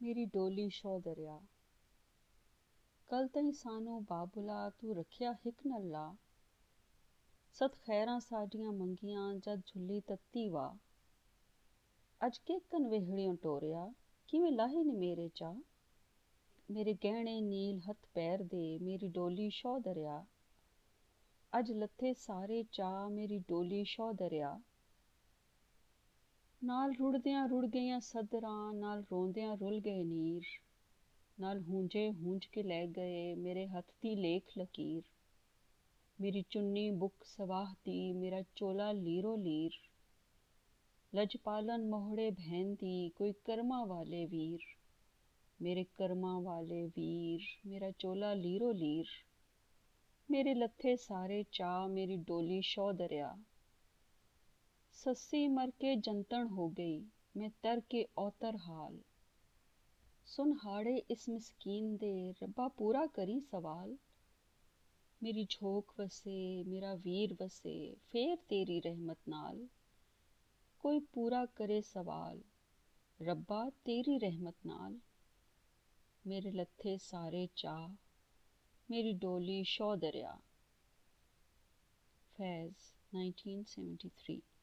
ਮੇਰੀ ਡੋਲੀ ਸ਼ੋ ਦਰਿਆ ਕੱਲ ਤਈ ਸਾਨੂੰ ਬਾਬੁਲਾ ਤੂੰ ਰੱਖਿਆ ਹਿਕ ਨੱਲਾ ਸਤ ਖੈਰਾਂ ਸਾਡੀਆਂ ਮੰਗੀਆਂ ਜਦ ਝੁੱਲੀ ਤੱਤੀ ਵਾ ਅੱਜ ਕੇ ਕਨ ਵਿਹੜਿਓਂ ਟੋਰਿਆ ਕਿਵੇਂ ਲਾਹੇ ਨੇ ਮੇਰੇ ਚਾ ਮੇਰੇ ਗਹਿਣੇ ਨੀਲ ਹੱਥ ਪੈਰ ਦੇ ਮੇਰੀ ਡੋਲੀ ਸ਼ੋ ਦਰਿਆ ਅੱਜ ਲੱਥੇ ਸਾਰੇ ਚਾ ਮੇਰੀ ਡੋਲੀ ਸ਼ੋ ਦਰਿਆ نال رد ر گئی صدر رل گئے نی نال ہوںجے ہوںج کے ل گئے میرے ہاتھ تھی لےکھ لکیر میری چنی بک سواہتی میرا چولا لیرو لیر لج پالن موہڑے بہن تھی کوئی کرما والے ویر میرے کرم والے ویر میرا چولہ لی رو لی میرے لے سارے چا میری ڈولی شو دریا سسی مر کے جنتن ہو گئی، میں تر کے اوتر حال۔ سن ہاڑے اس مسکین دے، ربا پورا کری سوال۔ میری جھوک وسے، میرا ویر وسے پھر تیری رحمت نال۔ کوئی پورا کرے سوال، ربا تیری رحمت نال۔ میرے لتھے سارے چاہ، میری ڈولی شو دریا۔ فیض 1973